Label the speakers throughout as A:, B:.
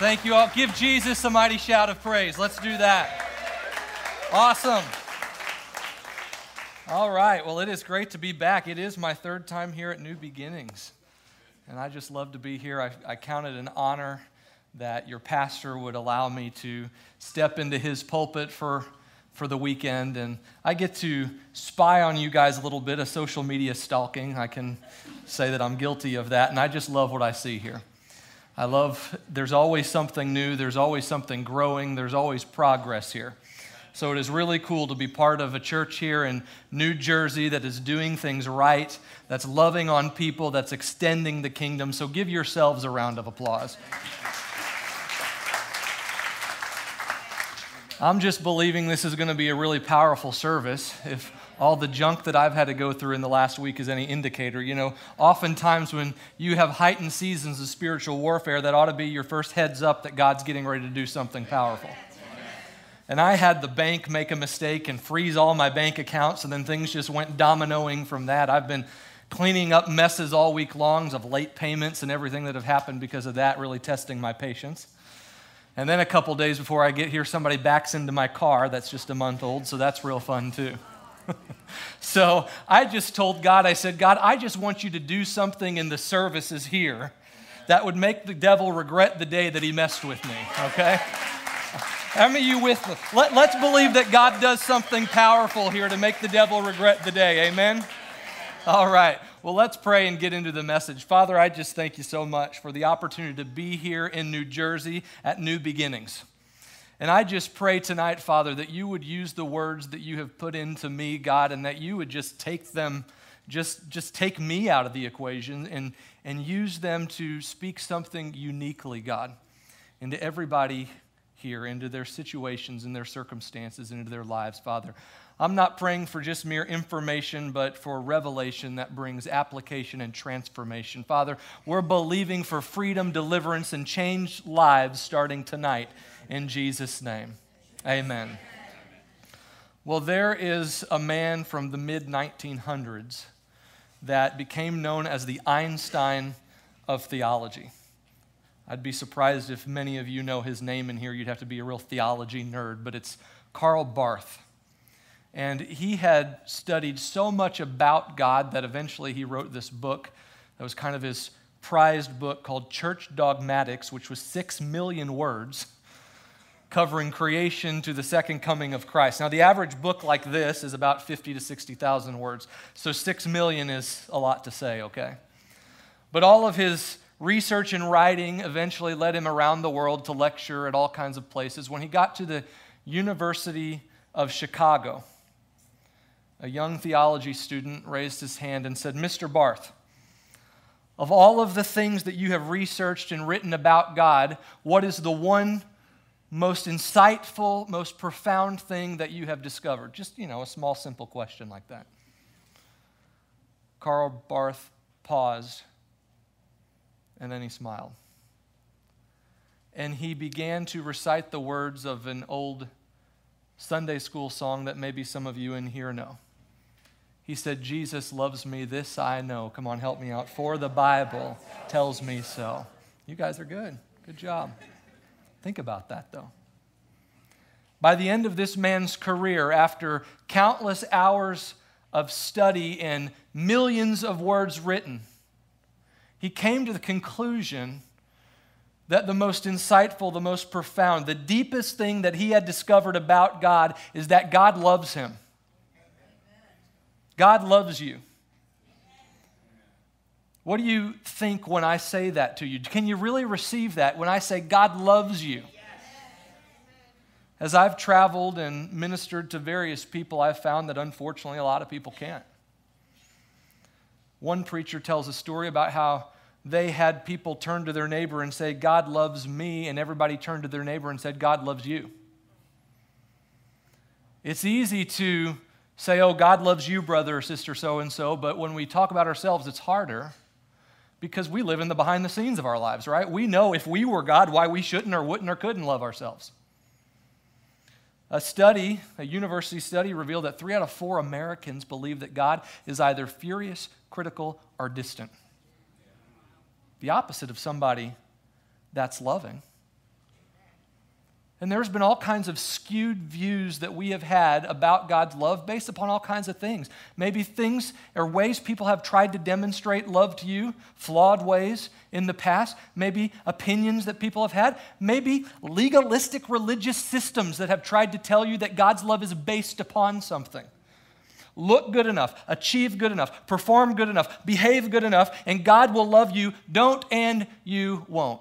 A: Thank you all. Give Jesus a mighty shout of praise. Let's do that. Awesome. All right. Well, it is great to be back. It is my third time here at New Beginnings. And I just love to be here. I, I count it an honor that your pastor would allow me to step into his pulpit for, for the weekend. And I get to spy on you guys a little bit of social media stalking. I can say that I'm guilty of that. And I just love what I see here. I love, there's always something new, there's always something growing, there's always progress here. So it is really cool to be part of a church here in New Jersey that is doing things right, that's loving on people, that's extending the kingdom. So give yourselves a round of applause. I'm just believing this is going to be a really powerful service. If all the junk that I've had to go through in the last week is any indicator, you know, oftentimes when you have heightened seasons of spiritual warfare, that ought to be your first heads up that God's getting ready to do something powerful. And I had the bank make a mistake and freeze all my bank accounts, and then things just went dominoing from that. I've been cleaning up messes all week long of late payments and everything that have happened because of that, really testing my patience. And then a couple days before I get here, somebody backs into my car that's just a month old, so that's real fun too. so I just told God, I said, God, I just want you to do something in the services here that would make the devil regret the day that he messed with me, okay? How many of you with me? Let, let's believe that God does something powerful here to make the devil regret the day, amen? All right. Well, let's pray and get into the message. Father, I just thank you so much for the opportunity to be here in New Jersey at New Beginnings. And I just pray tonight, Father, that you would use the words that you have put into me, God, and that you would just take them, just, just take me out of the equation and, and use them to speak something uniquely, God, into everybody here, into their situations and their circumstances, into their lives, Father. I'm not praying for just mere information, but for revelation that brings application and transformation. Father, we're believing for freedom, deliverance, and changed lives starting tonight in Jesus' name. Amen. Well, there is a man from the mid 1900s that became known as the Einstein of theology. I'd be surprised if many of you know his name in here. You'd have to be a real theology nerd, but it's Karl Barth. And he had studied so much about God that eventually he wrote this book that was kind of his prized book called Church Dogmatics, which was six million words covering creation to the second coming of Christ. Now, the average book like this is about 50 to 60,000 words, so six million is a lot to say, okay? But all of his research and writing eventually led him around the world to lecture at all kinds of places. When he got to the University of Chicago, a young theology student raised his hand and said, Mr. Barth, of all of the things that you have researched and written about God, what is the one most insightful, most profound thing that you have discovered? Just, you know, a small, simple question like that. Karl Barth paused and then he smiled. And he began to recite the words of an old Sunday school song that maybe some of you in here know. He said, Jesus loves me, this I know. Come on, help me out. For the Bible tells me so. You guys are good. Good job. Think about that, though. By the end of this man's career, after countless hours of study and millions of words written, he came to the conclusion that the most insightful, the most profound, the deepest thing that he had discovered about God is that God loves him. God loves you. What do you think when I say that to you? Can you really receive that when I say God loves you? As I've traveled and ministered to various people, I've found that unfortunately a lot of people can't. One preacher tells a story about how they had people turn to their neighbor and say, God loves me, and everybody turned to their neighbor and said, God loves you. It's easy to say, oh, God loves you, brother or sister so and so, but when we talk about ourselves, it's harder because we live in the behind the scenes of our lives, right? We know if we were God, why we shouldn't or wouldn't or couldn't love ourselves. A study, a university study, revealed that three out of four Americans believe that God is either furious, critical, or distant. The opposite of somebody that's loving. And there's been all kinds of skewed views that we have had about God's love based upon all kinds of things. Maybe things or ways people have tried to demonstrate love to you, flawed ways in the past. Maybe opinions that people have had. Maybe legalistic religious systems that have tried to tell you that God's love is based upon something. Look good enough, achieve good enough, perform good enough, behave good enough, and God will love you. Don't and you won't.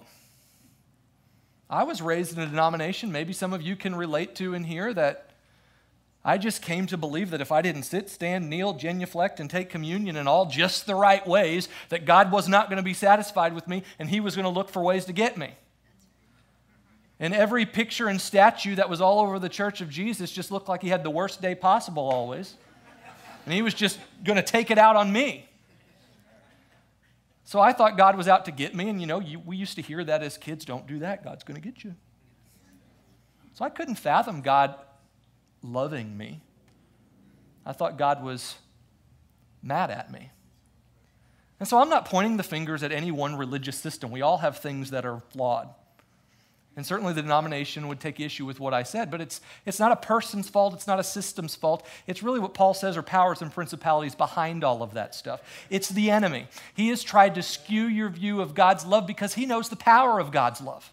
A: I was raised in a denomination, maybe some of you can relate to in here, that I just came to believe that if I didn't sit, stand, kneel, genuflect, and take communion in all just the right ways, that God was not going to be satisfied with me and He was going to look for ways to get me. And every picture and statue that was all over the church of Jesus just looked like he had the worst day possible always. And he was just going to take it out on me. So I thought God was out to get me. And you know, you, we used to hear that as kids don't do that, God's going to get you. So I couldn't fathom God loving me. I thought God was mad at me. And so I'm not pointing the fingers at any one religious system. We all have things that are flawed. And certainly the denomination would take issue with what I said, but it's, it's not a person's fault, it's not a system's fault. It's really what Paul says are powers and principalities behind all of that stuff. It's the enemy. He has tried to skew your view of God's love because he knows the power of God's love.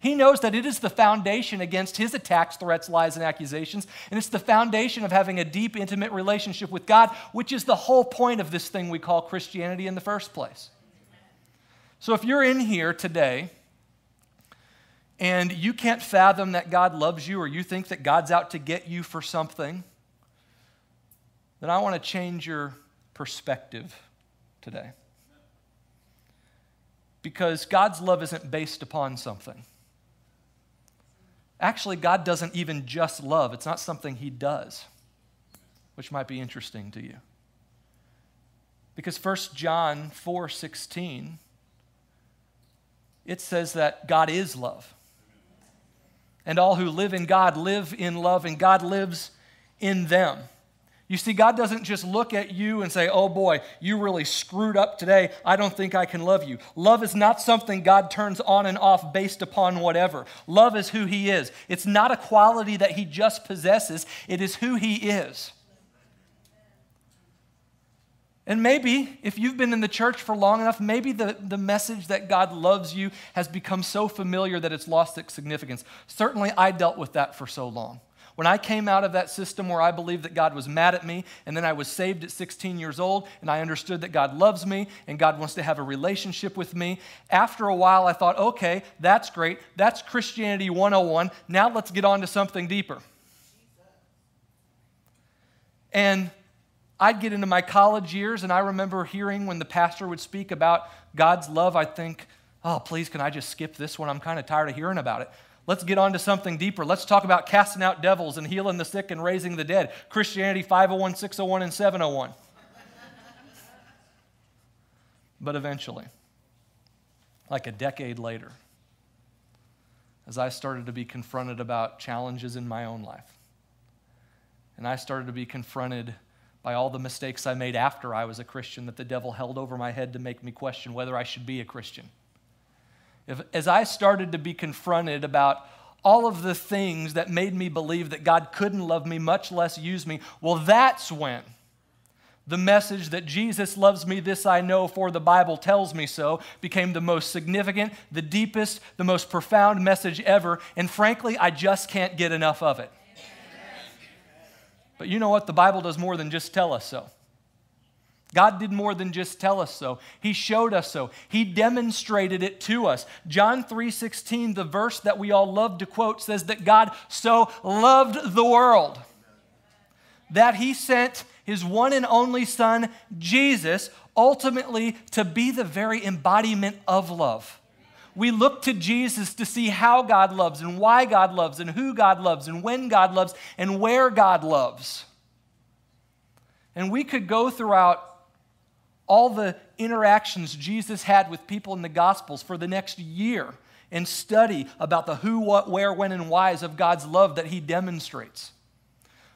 A: He knows that it is the foundation against his attacks, threats, lies, and accusations. And it's the foundation of having a deep, intimate relationship with God, which is the whole point of this thing we call Christianity in the first place. So if you're in here today and you can't fathom that God loves you or you think that God's out to get you for something, then I want to change your perspective today. Because God's love isn't based upon something. Actually, God doesn't even just love, it's not something He does, which might be interesting to you. Because 1 John 4 16, it says that God is love and all who live in God live in love, and God lives in them. You see, God doesn't just look at you and say, Oh boy, you really screwed up today. I don't think I can love you. Love is not something God turns on and off based upon whatever. Love is who He is. It's not a quality that He just possesses, it is who He is. And maybe if you've been in the church for long enough, maybe the, the message that God loves you has become so familiar that it's lost its significance. Certainly, I dealt with that for so long. When I came out of that system where I believed that God was mad at me, and then I was saved at 16 years old, and I understood that God loves me and God wants to have a relationship with me, after a while I thought, okay, that's great. That's Christianity 101. Now let's get on to something deeper. And I'd get into my college years, and I remember hearing when the pastor would speak about God's love, I'd think, oh, please, can I just skip this one? I'm kind of tired of hearing about it. Let's get on to something deeper. Let's talk about casting out devils and healing the sick and raising the dead. Christianity 501, 601, and 701. but eventually, like a decade later, as I started to be confronted about challenges in my own life, and I started to be confronted by all the mistakes I made after I was a Christian that the devil held over my head to make me question whether I should be a Christian. If, as I started to be confronted about all of the things that made me believe that God couldn't love me, much less use me, well, that's when the message that Jesus loves me, this I know, for the Bible tells me so, became the most significant, the deepest, the most profound message ever. And frankly, I just can't get enough of it. But you know what? The Bible does more than just tell us so. God did more than just tell us so. He showed us so. He demonstrated it to us. John 3:16, the verse that we all love to quote says that God so loved the world that he sent his one and only son Jesus ultimately to be the very embodiment of love we look to Jesus to see how God loves and why God loves and who God loves and when God loves and where God loves. And we could go throughout all the interactions Jesus had with people in the Gospels for the next year and study about the who, what, where, when, and whys of God's love that He demonstrates.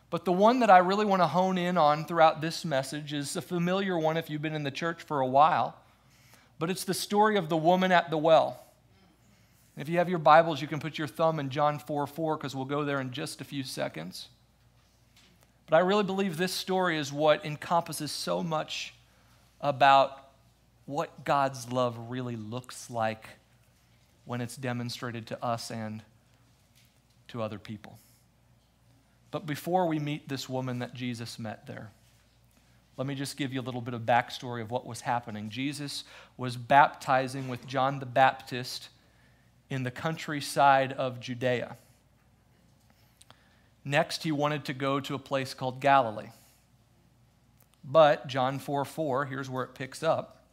A: But the one that I really want to hone in on throughout this message is a familiar one if you've been in the church for a while. But it's the story of the woman at the well. If you have your Bibles, you can put your thumb in John 4 4 because we'll go there in just a few seconds. But I really believe this story is what encompasses so much about what God's love really looks like when it's demonstrated to us and to other people. But before we meet this woman that Jesus met there, let me just give you a little bit of backstory of what was happening. Jesus was baptizing with John the Baptist in the countryside of Judea. Next, he wanted to go to a place called Galilee. But John 4 4, here's where it picks up.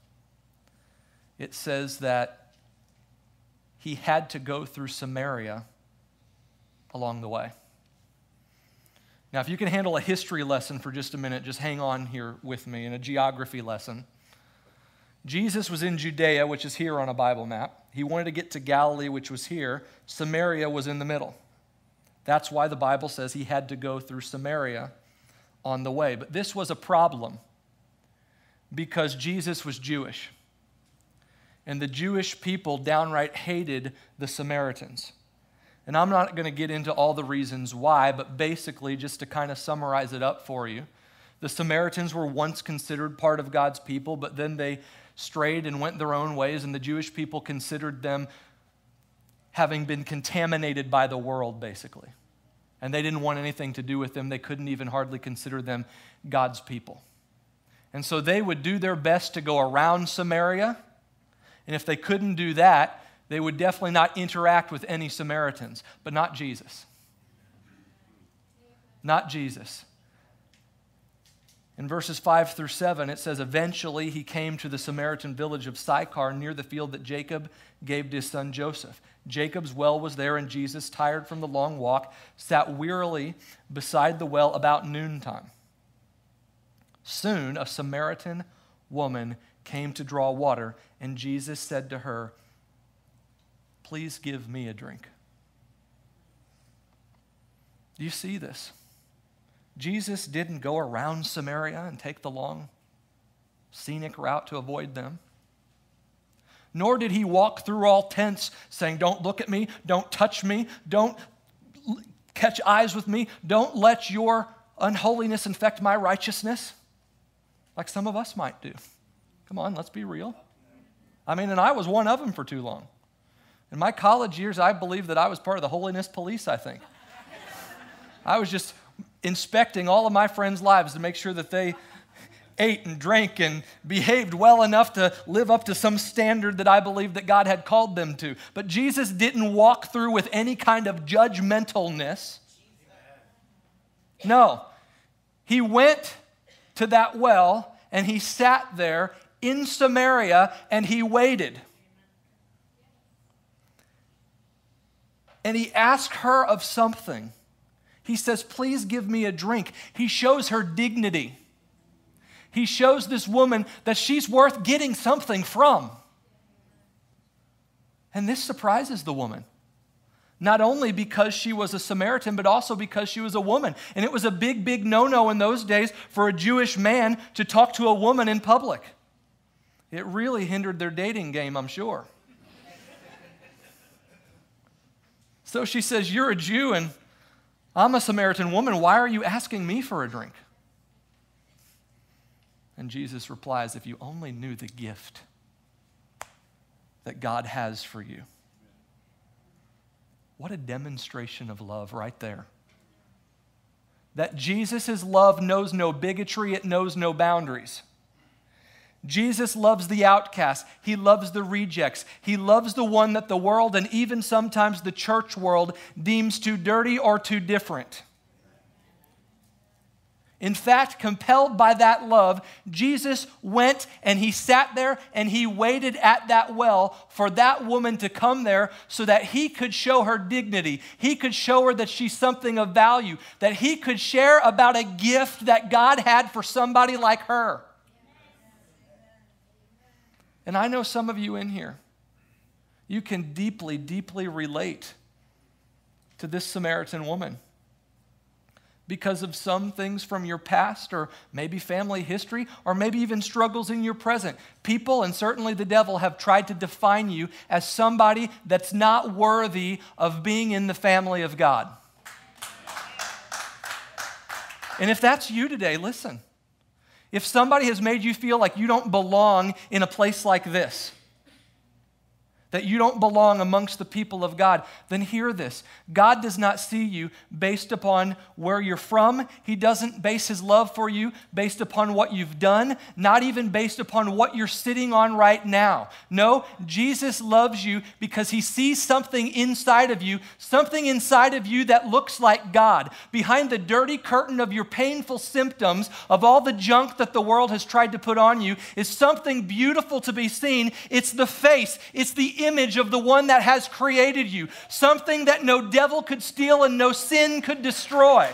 A: It says that he had to go through Samaria along the way. Now, if you can handle a history lesson for just a minute, just hang on here with me in a geography lesson. Jesus was in Judea, which is here on a Bible map. He wanted to get to Galilee, which was here. Samaria was in the middle. That's why the Bible says he had to go through Samaria on the way. But this was a problem because Jesus was Jewish. And the Jewish people downright hated the Samaritans. And I'm not going to get into all the reasons why, but basically, just to kind of summarize it up for you, the Samaritans were once considered part of God's people, but then they strayed and went their own ways, and the Jewish people considered them having been contaminated by the world, basically. And they didn't want anything to do with them. They couldn't even hardly consider them God's people. And so they would do their best to go around Samaria. And if they couldn't do that, they would definitely not interact with any Samaritans, but not Jesus. Not Jesus. In verses 5 through 7, it says, Eventually he came to the Samaritan village of Sychar near the field that Jacob gave to his son Joseph. Jacob's well was there, and Jesus, tired from the long walk, sat wearily beside the well about noontime. Soon a Samaritan woman came to draw water, and Jesus said to her, Please give me a drink. Do you see this? Jesus didn't go around Samaria and take the long, scenic route to avoid them. Nor did he walk through all tents saying, Don't look at me, don't touch me, don't catch eyes with me, don't let your unholiness infect my righteousness, like some of us might do. Come on, let's be real. I mean, and I was one of them for too long. In my college years, I believed that I was part of the holiness police, I think. I was just inspecting all of my friends' lives to make sure that they ate and drank and behaved well enough to live up to some standard that I believed that God had called them to. But Jesus didn't walk through with any kind of judgmentalness. No. He went to that well and he sat there in Samaria and he waited. And he asked her of something. He says, Please give me a drink. He shows her dignity. He shows this woman that she's worth getting something from. And this surprises the woman. Not only because she was a Samaritan, but also because she was a woman. And it was a big, big no no in those days for a Jewish man to talk to a woman in public. It really hindered their dating game, I'm sure. so she says, You're a Jew and I'm a Samaritan woman. Why are you asking me for a drink? And Jesus replies, If you only knew the gift that God has for you. What a demonstration of love right there. That Jesus' love knows no bigotry, it knows no boundaries. Jesus loves the outcast. He loves the rejects. He loves the one that the world and even sometimes the church world deems too dirty or too different. In fact, compelled by that love, Jesus went and he sat there and he waited at that well for that woman to come there so that he could show her dignity. He could show her that she's something of value, that he could share about a gift that God had for somebody like her. And I know some of you in here, you can deeply, deeply relate to this Samaritan woman because of some things from your past or maybe family history or maybe even struggles in your present. People and certainly the devil have tried to define you as somebody that's not worthy of being in the family of God. And if that's you today, listen. If somebody has made you feel like you don't belong in a place like this, that you don't belong amongst the people of God, then hear this. God does not see you based upon where you're from. He doesn't base his love for you based upon what you've done, not even based upon what you're sitting on right now. No, Jesus loves you because he sees something inside of you, something inside of you that looks like God. Behind the dirty curtain of your painful symptoms, of all the junk that the world has tried to put on you, is something beautiful to be seen. It's the face, it's image of the one that has created you, something that no devil could steal and no sin could destroy.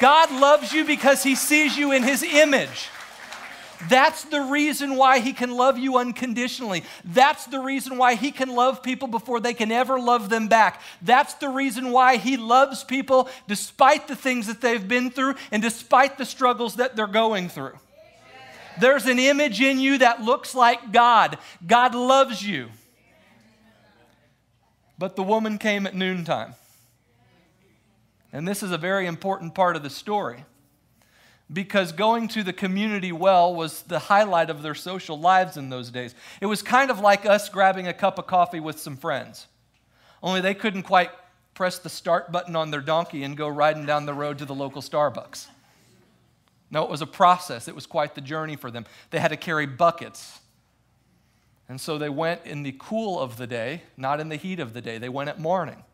A: God loves you because he sees you in his image. That's the reason why he can love you unconditionally. That's the reason why he can love people before they can ever love them back. That's the reason why he loves people despite the things that they've been through and despite the struggles that they're going through. There's an image in you that looks like God. God loves you. But the woman came at noontime. And this is a very important part of the story because going to the community well was the highlight of their social lives in those days. It was kind of like us grabbing a cup of coffee with some friends, only they couldn't quite press the start button on their donkey and go riding down the road to the local Starbucks. No, it was a process. It was quite the journey for them. They had to carry buckets and so they went in the cool of the day, not in the heat of the day. They went at morning.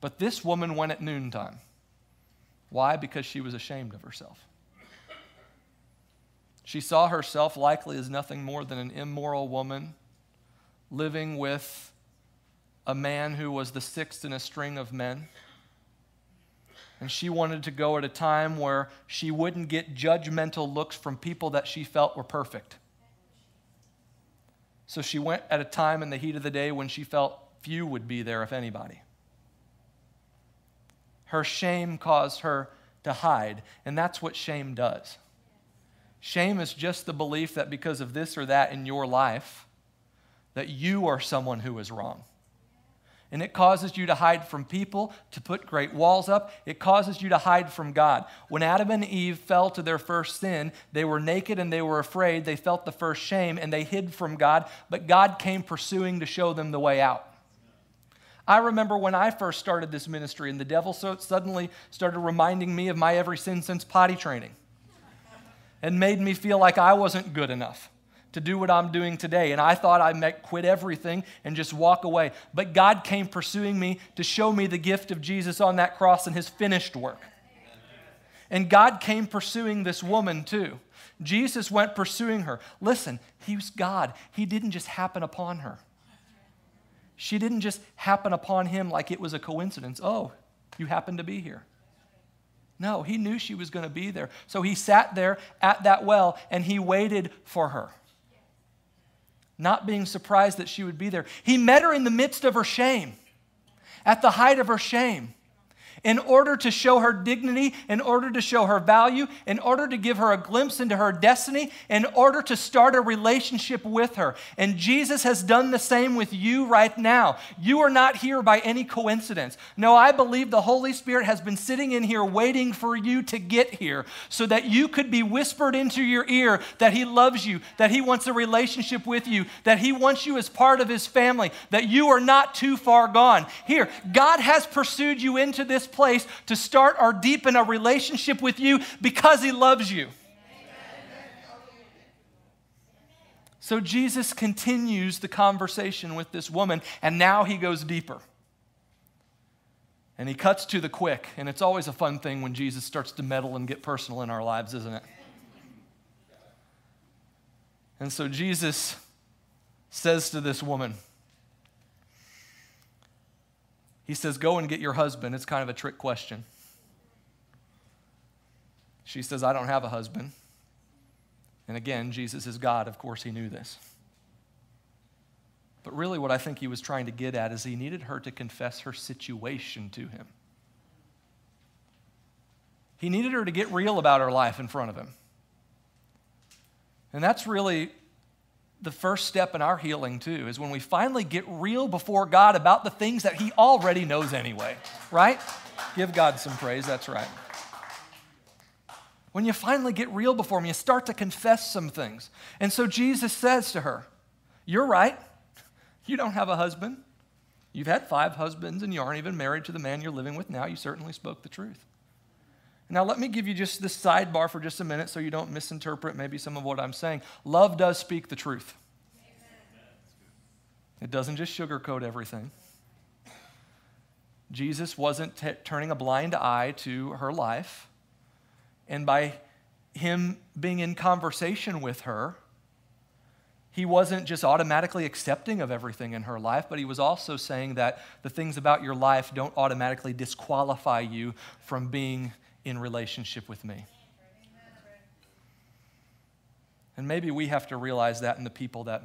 A: But this woman went at noontime. Why? Because she was ashamed of herself. She saw herself likely as nothing more than an immoral woman living with a man who was the sixth in a string of men. And she wanted to go at a time where she wouldn't get judgmental looks from people that she felt were perfect. So she went at a time in the heat of the day when she felt few would be there, if anybody. Her shame caused her to hide, and that's what shame does. Shame is just the belief that because of this or that in your life, that you are someone who is wrong and it causes you to hide from people, to put great walls up. It causes you to hide from God. When Adam and Eve fell to their first sin, they were naked and they were afraid. They felt the first shame and they hid from God, but God came pursuing to show them the way out. I remember when I first started this ministry, and the devil so suddenly started reminding me of my every sin since potty training and made me feel like I wasn't good enough to do what I'm doing today. And I thought I might quit everything and just walk away. But God came pursuing me to show me the gift of Jesus on that cross and his finished work. And God came pursuing this woman too. Jesus went pursuing her. Listen, he was God. He didn't just happen upon her. She didn't just happen upon him like it was a coincidence. Oh, you happen to be here. No, he knew she was going to be there. So he sat there at that well and he waited for her not being surprised that she would be there. He met her in the midst of her shame, at the height of her shame in order to show her dignity, in order to show her value, in order to give her a glimpse into her destiny, in order to start a relationship with her. And Jesus has done the same with you right now. You are not here by any coincidence. No, I believe the Holy Spirit has been sitting in here waiting for you to get here so that you could be whispered into your ear that He loves you, that He wants a relationship with you, that He wants you as part of His family, that you are not too far gone. Here, God has pursued you into this place to start or deepen a relationship with you because he loves you. So Jesus continues the conversation with this woman, and now he goes deeper. And he cuts to the quick, and it's always a fun thing when Jesus starts to meddle and get personal in our lives, isn't it? And so Jesus says to this woman, He says, Go and get your husband. It's kind of a trick question. She says, I don't have a husband. And again, Jesus is God. Of course, he knew this. But really, what I think he was trying to get at is he needed her to confess her situation to him. He needed her to get real about her life in front of him. And that's really the first step in our healing, too, is when we finally get real before God about the things that He already knows anyway, right? Give God some praise, that's right. When you finally get real before Him, you start to confess some things. And so Jesus says to her, You're right. You don't have a husband. You've had five husbands and you aren't even married to the man you're living with now. You certainly spoke the truth. Now, let me give you just this sidebar for just a minute so you don't misinterpret maybe some of what I'm saying. Love does speak the truth, it doesn't just sugarcoat everything. Jesus wasn't t- turning a blind eye to her life. And by him being in conversation with her, he wasn't just automatically accepting of everything in her life, but he was also saying that the things about your life don't automatically disqualify you from being in relationship with me. And maybe we have to realize that in the people that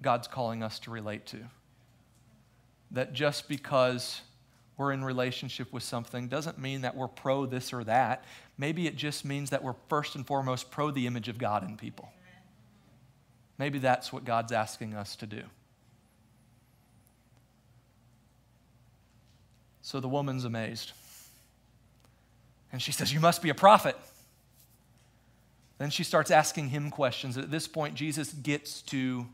A: God's calling us to relate to. That just because we're in relationship with something doesn't mean that we're pro this or that. Maybe it just means that we're first and foremost pro the image of God in people. Maybe that's what God's asking us to do. So the woman's amazed. And she says, You must be a prophet. Then she starts asking him questions. At this point, Jesus gets to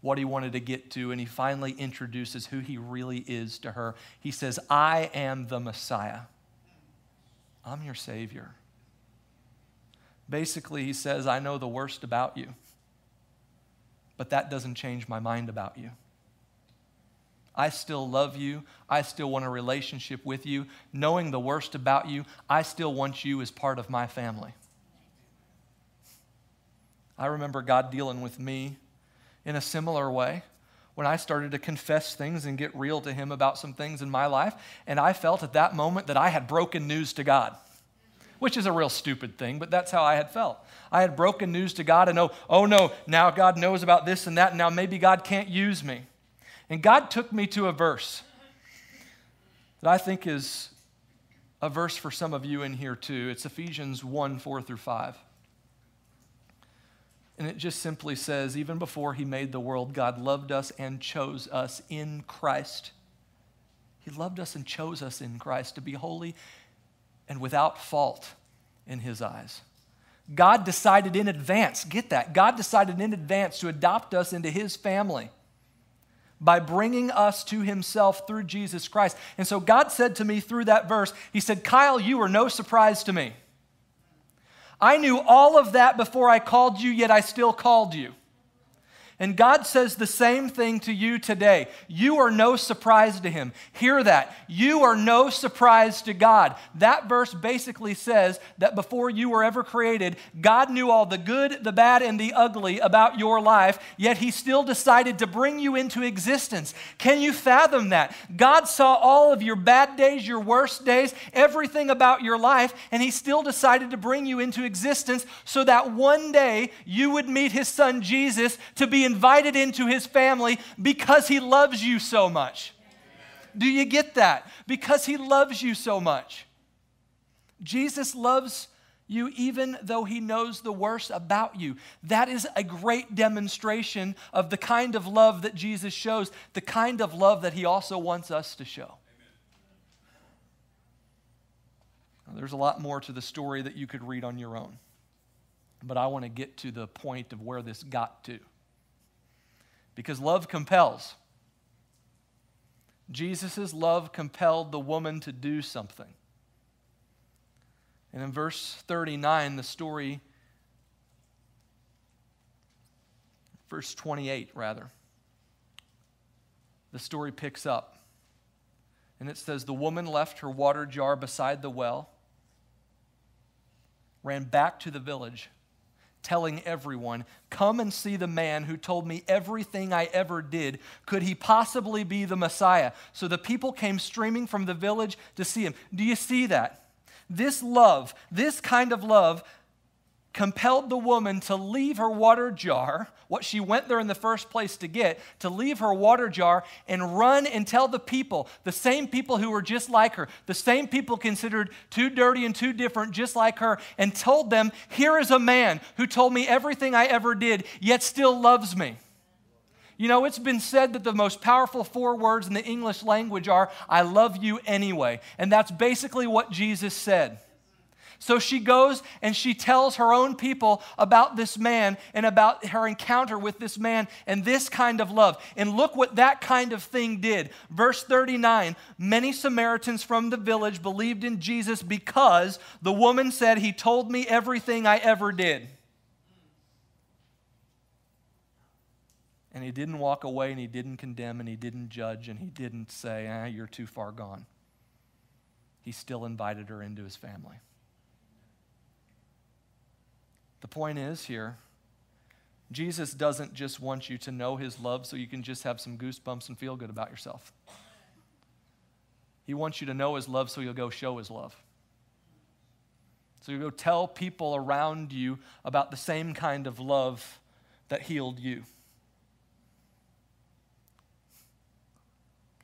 A: what he wanted to get to, and he finally introduces who he really is to her. He says, I am the Messiah, I'm your Savior. Basically, he says, I know the worst about you, but that doesn't change my mind about you. I still love you. I still want a relationship with you. Knowing the worst about you, I still want you as part of my family. I remember God dealing with me in a similar way when I started to confess things and get real to Him about some things in my life. And I felt at that moment that I had broken news to God, which is a real stupid thing, but that's how I had felt. I had broken news to God and oh, oh no, now God knows about this and that, and now maybe God can't use me. And God took me to a verse that I think is a verse for some of you in here too. It's Ephesians 1 4 through 5. And it just simply says, even before he made the world, God loved us and chose us in Christ. He loved us and chose us in Christ to be holy and without fault in his eyes. God decided in advance, get that, God decided in advance to adopt us into his family by bringing us to himself through Jesus Christ. And so God said to me through that verse, He said, Kyle, you are no surprise to me. I knew all of that before I called you, yet I still called you. And God says the same thing to you today. You are no surprise to Him. Hear that. You are no surprise to God. That verse basically says that before you were ever created, God knew all the good, the bad, and the ugly about your life, yet He still decided to bring you into existence. Can you fathom that? God saw all of your bad days, your worst days, everything about your life, and He still decided to bring you into existence so that one day you would meet His Son Jesus to be invited into his family because he loves you so much. Do you get that? Because he loves you so much. Jesus loves you even though he knows the worst about you. That is a great demonstration of the kind of love that Jesus shows, the kind of love that he also wants us to show. Now, there's a lot more to the story that you could read on your own, but I want to get to the point of where this got to because love compels. Jesus' love compelled the woman to do something. And in verse 39, the story, verse 28, rather, the story picks up. And it says, The woman left her water jar beside the well, ran back to the village telling everyone, Come and see the man who told me everything I ever did. Could he possibly be the Messiah? So the people came streaming from the village to see him. Do you see that? This love, this kind of love, compelled the woman to leave her water jar, what she went there in the first place to get, to leave her water jar and run and tell the people, the same people who were just like her, the same people considered too dirty and too different, just like her, and told them, Here is a man who told me everything I ever did, yet still loves me. You know, it's been said that the most powerful four words in the English language are, I love you anyway. And that's basically what Jesus said. So she goes and she tells her own people about this man and about her encounter with this man and this kind of love. And look what that kind of thing did. Verse 39 Many Samaritans from the village believed in Jesus because the woman said, He told me everything I ever did. And he didn't walk away and he didn't condemn and he didn't judge and he didn't say, ah, You're too far gone. He still invited her into his family. The point is here, Jesus doesn't just want you to know his love so you can just have some goosebumps and feel good about yourself. He wants you to know his love so you'll go show his love. So you go tell people around you about the same kind of love that healed you.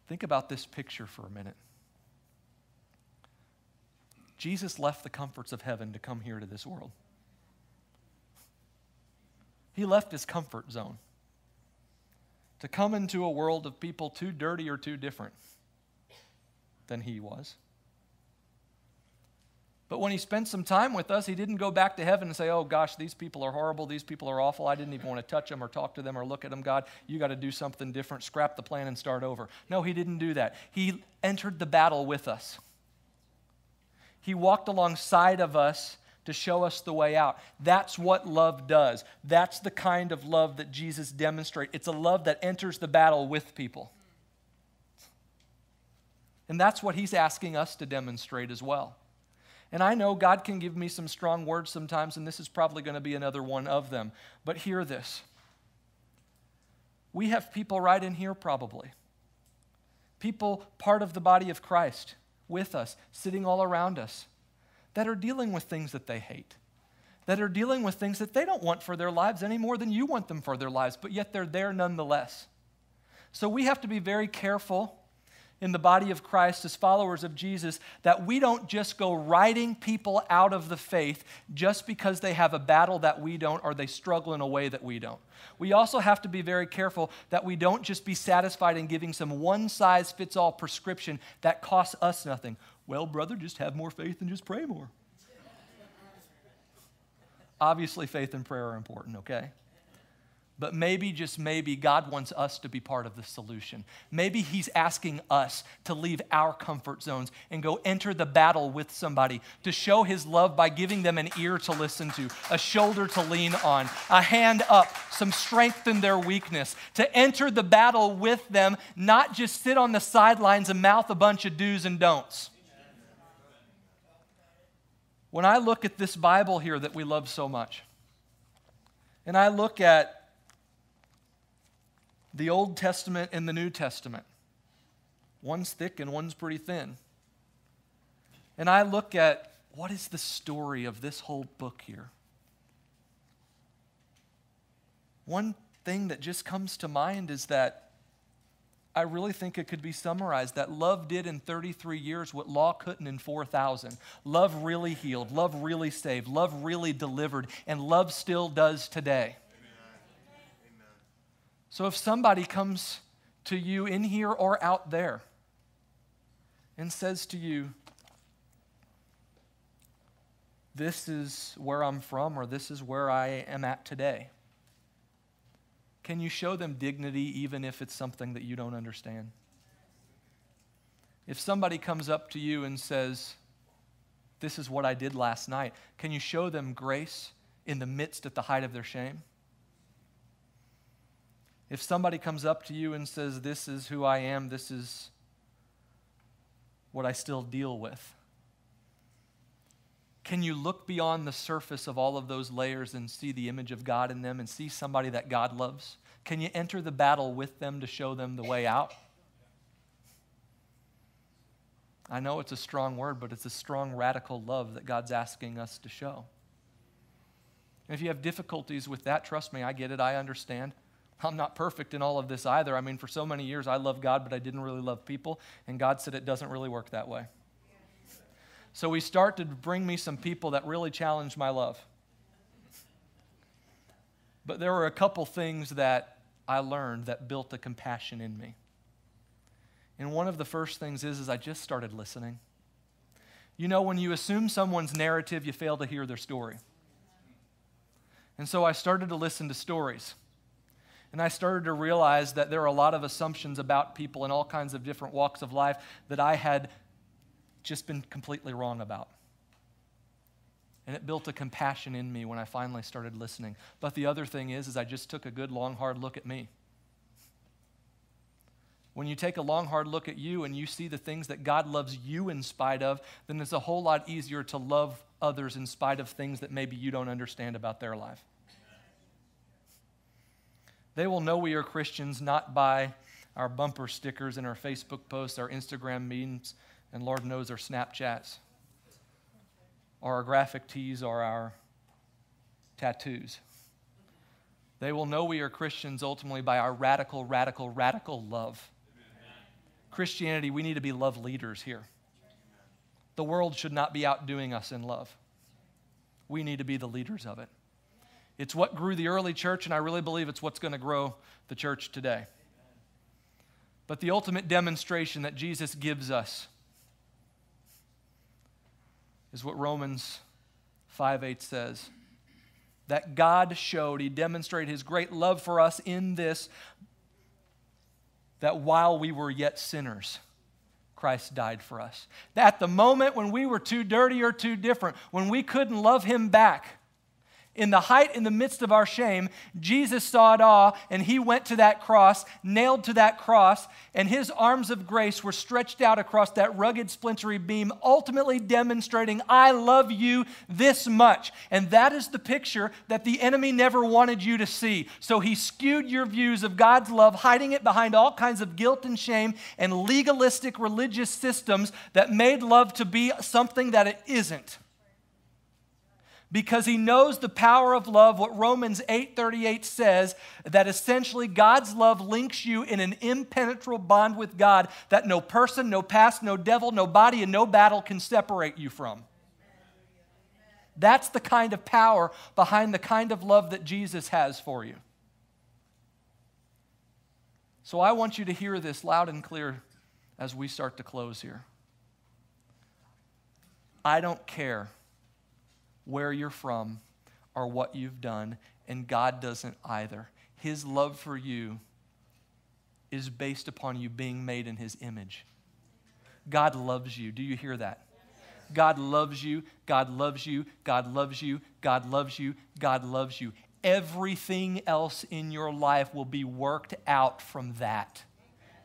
A: Think about this picture for a minute. Jesus left the comforts of heaven to come here to this world. He left his comfort zone to come into a world of people too dirty or too different than he was. But when he spent some time with us, he didn't go back to heaven and say, Oh gosh, these people are horrible. These people are awful. I didn't even want to touch them or talk to them or look at them. God, you got to do something different. Scrap the plan and start over. No, he didn't do that. He entered the battle with us. He walked alongside of us to show us the way out. That's what love does. That's the kind of love that Jesus demonstrates. It's a love that enters the battle with people. And that's what he's asking us to demonstrate as well. And I know God can give me some strong words sometimes, and this is probably going to be another one of them. But hear this. We have people right in here, probably. People part of the body of Christ with us, sitting all around us that are dealing with things that they hate, that are dealing with things that they don't want for their lives any more than you want them for their lives, but yet they're there nonetheless. So we have to be very careful in the body of Christ as followers of Jesus that we don't just go writing people out of the faith just because they have a battle that we don't or they struggle in a way that we don't. We also have to be very careful that we don't just be satisfied in giving some one size fits all prescription that costs us nothing. Well, brother, just have more faith and just pray more. Obviously, faith and prayer are important, okay? But maybe, just maybe, God wants us to be part of the solution. Maybe He's asking us to leave our comfort zones and go enter the battle with somebody to show His love by giving them an ear to listen to, a shoulder to lean on, a hand up, some strength in their weakness, to enter the battle with them, not just sit on the sidelines and mouth a bunch of do's and don'ts. When I look at this Bible here that we love so much, and I look at the Old Testament and the New Testament, one's thick and one's pretty thin. And I look at what is the story of this whole book here? One thing that just comes to mind is that I really think it could be summarized that love did in 33 years what law couldn't in 4,000. Love really healed, love really saved, love really delivered, and love still does today. Amen. So if somebody comes to you in here or out there and says to you, This is where I'm from, or this is where I am at today. Can you show them dignity even if it's something that you don't understand? If somebody comes up to you and says, This is what I did last night, can you show them grace in the midst at the height of their shame? If somebody comes up to you and says, This is who I am, this is what I still deal with, can you look beyond the surface of all of those layers and see the image of God in them and see somebody that God loves? Can you enter the battle with them to show them the way out? I know it's a strong word, but it's a strong, radical love that God's asking us to show. And if you have difficulties with that, trust me, I get it, I understand. I'm not perfect in all of this either. I mean, for so many years, I loved God, but I didn't really love people. And God said it doesn't really work that way. So He started to bring me some people that really challenged my love. But there were a couple things that I learned that built a compassion in me. And one of the first things is, is I just started listening. You know, when you assume someone's narrative, you fail to hear their story. And so I started to listen to stories. And I started to realize that there are a lot of assumptions about people in all kinds of different walks of life that I had just been completely wrong about. And it built a compassion in me when I finally started listening. But the other thing is, is I just took a good long hard look at me. When you take a long hard look at you and you see the things that God loves you in spite of, then it's a whole lot easier to love others in spite of things that maybe you don't understand about their life. They will know we are Christians not by our bumper stickers and our Facebook posts, our Instagram memes, and Lord knows our Snapchats, or our graphic tees, or our tattoos. They will know we are Christians ultimately by our radical, radical, radical love. Christianity, we need to be love leaders here. The world should not be outdoing us in love. We need to be the leaders of it. It's what grew the early church, and I really believe it's what's going to grow the church today. But the ultimate demonstration that Jesus gives us is what Romans 5 8 says. That God showed, He demonstrated His great love for us in this, that while we were yet sinners, Christ died for us. At the moment when we were too dirty or too different, when we couldn't love Him back, in the height, in the midst of our shame, Jesus saw it all and he went to that cross, nailed to that cross, and his arms of grace were stretched out across that rugged, splintery beam, ultimately demonstrating, I love you this much. And that is the picture that the enemy never wanted you to see. So he skewed your views of God's love, hiding it behind all kinds of guilt and shame and legalistic religious systems that made love to be something that it isn't because he knows the power of love what Romans 8:38 says that essentially God's love links you in an impenetrable bond with God that no person, no past, no devil, no body and no battle can separate you from. That's the kind of power behind the kind of love that Jesus has for you. So I want you to hear this loud and clear as we start to close here. I don't care where you're from or what you've done, and God doesn't either. His love for you is based upon you being made in His image. God loves you. Do you hear that? God loves you. God loves you. God loves you. God loves you. God loves you. Everything else in your life will be worked out from that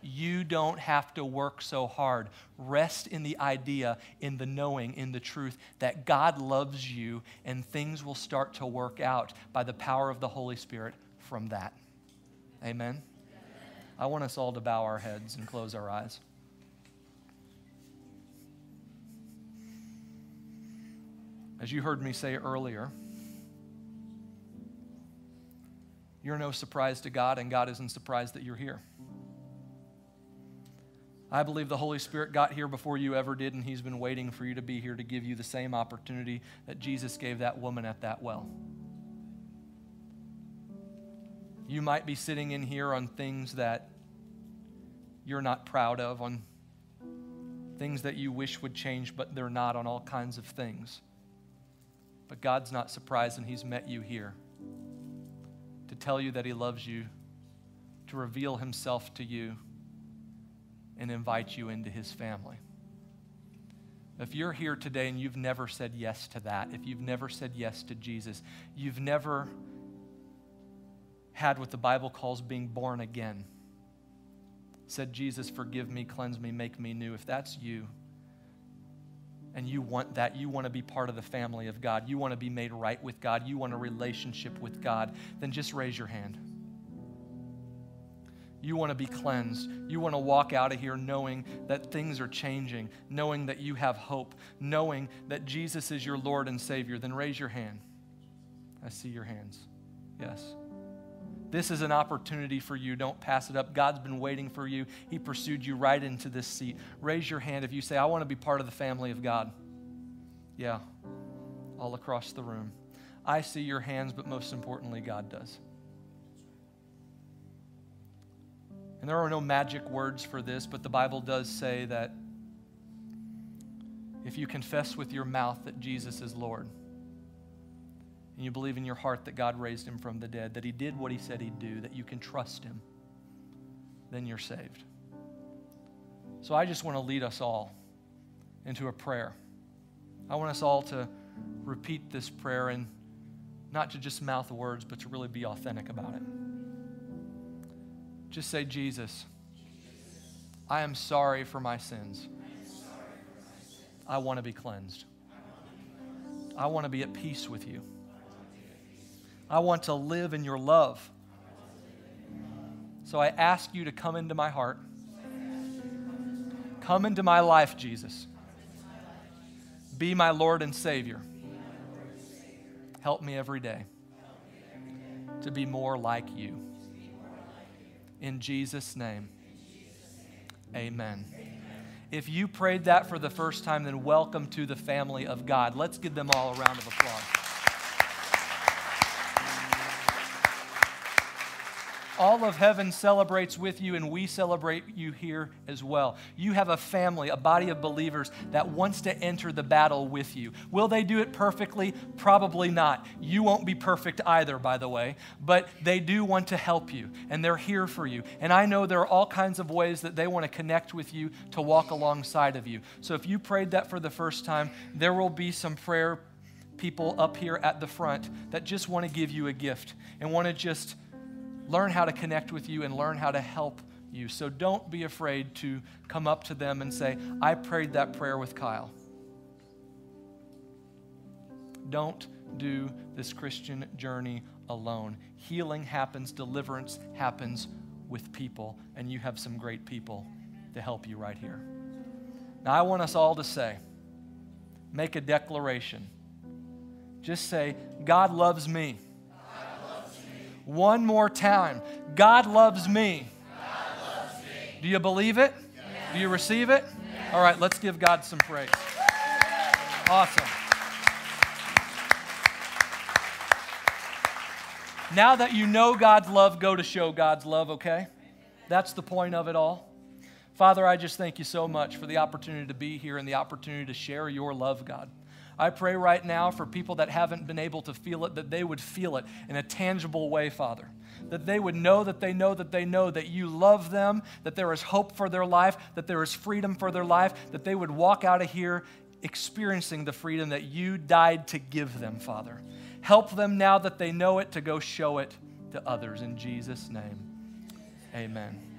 A: you don't have to work so hard. Rest in the idea, in the knowing, in the truth that God loves you and things will start to work out by the power of the Holy Spirit from that. Amen? I want us all to bow our heads and close our eyes. As you heard me say earlier, you're no surprise to God, and God isn't surprised that you're here. I believe the Holy Spirit got here before you ever did, and He's been waiting for you to be here to give you the same opportunity that Jesus gave that woman at that well. You might be sitting in here on things that you're not proud of, on things that you wish would change, but they're not, on all kinds of things. But God's not surprised, and He's met you here to tell you that He loves you, to reveal Himself to you and invite you into his family. If you're here today and you've never said yes to that, if you've never said yes to Jesus, you've never had what the Bible calls being born again, said, Jesus, forgive me, cleanse me, make me new. If that's you, and you want that, you want to be part of the family of God, you want to be made right with God, you want a relationship with God, then just raise your hand. You want to be cleansed. You want to walk out of here knowing that things are changing, knowing that you have hope, knowing that Jesus is your Lord and Savior. Then raise your hand. I see your hands. Yes. This is an opportunity for you. Don't pass it up. God's been waiting for you. He pursued you right into this seat. Raise your hand if you say, I want to be part of the family of God. Yeah, all across the room. I see your hands, but most importantly, God does. And there are no magic words for this, but the Bible does say that if you confess with your mouth that Jesus is Lord, and you believe in your heart that God raised him from the dead, that he did what he said he'd do, that you can trust him, then you're saved. So I just want to lead us all into a prayer. I want us all to repeat this prayer and not to just mouth words, but to really be authentic about it. Just say, Jesus, I am sorry for my sins. I want to be cleansed. I want to be at peace with you. I want to live in your love. So I ask you to come into my heart. Come into my life, Jesus. Be my Lord and Savior. Help me every day to be more like you. In Jesus' name, amen. If you prayed that for the first time, then welcome to the family of God. Let's give them all a round of applause. All of heaven celebrates with you, and we celebrate you here as well. You have a family, a body of believers that wants to enter the battle with you. Will they do it perfectly? Probably not. You won't be perfect either, by the way, but they do want to help you, and they're here for you. And I know there are all kinds of ways that they want to connect with you to walk alongside of you. So if you prayed that for the first time, there will be some prayer people up here at the front that just want to give you a gift and want to just learn how to connect with you and learn how to help you. So don't be afraid to come up to them and say, I prayed that prayer with Kyle. Don't do this Christian journey alone. Healing happens, deliverance happens with people, and you have some great people to help you right here. Now, I want us all to say, make a declaration. Just say, God loves me. One more time. God loves me. Do you believe it? Do you receive it? All right, let's give God some praise. Awesome. Now that you know God's love, go to show God's love, okay? That's the point of it all. Father, I just thank you so much for the opportunity to be here and the opportunity to share your love, God. I pray right now for people that haven't been able to feel it, that they would feel it in a tangible way, Father. That they would know that they know that they know that you love them, that there is hope for their life, that there is freedom for their life, that they would walk out of here experiencing the freedom that you died to give them, Father. Help them now that they know it to go show it to others. In Jesus' name, amen.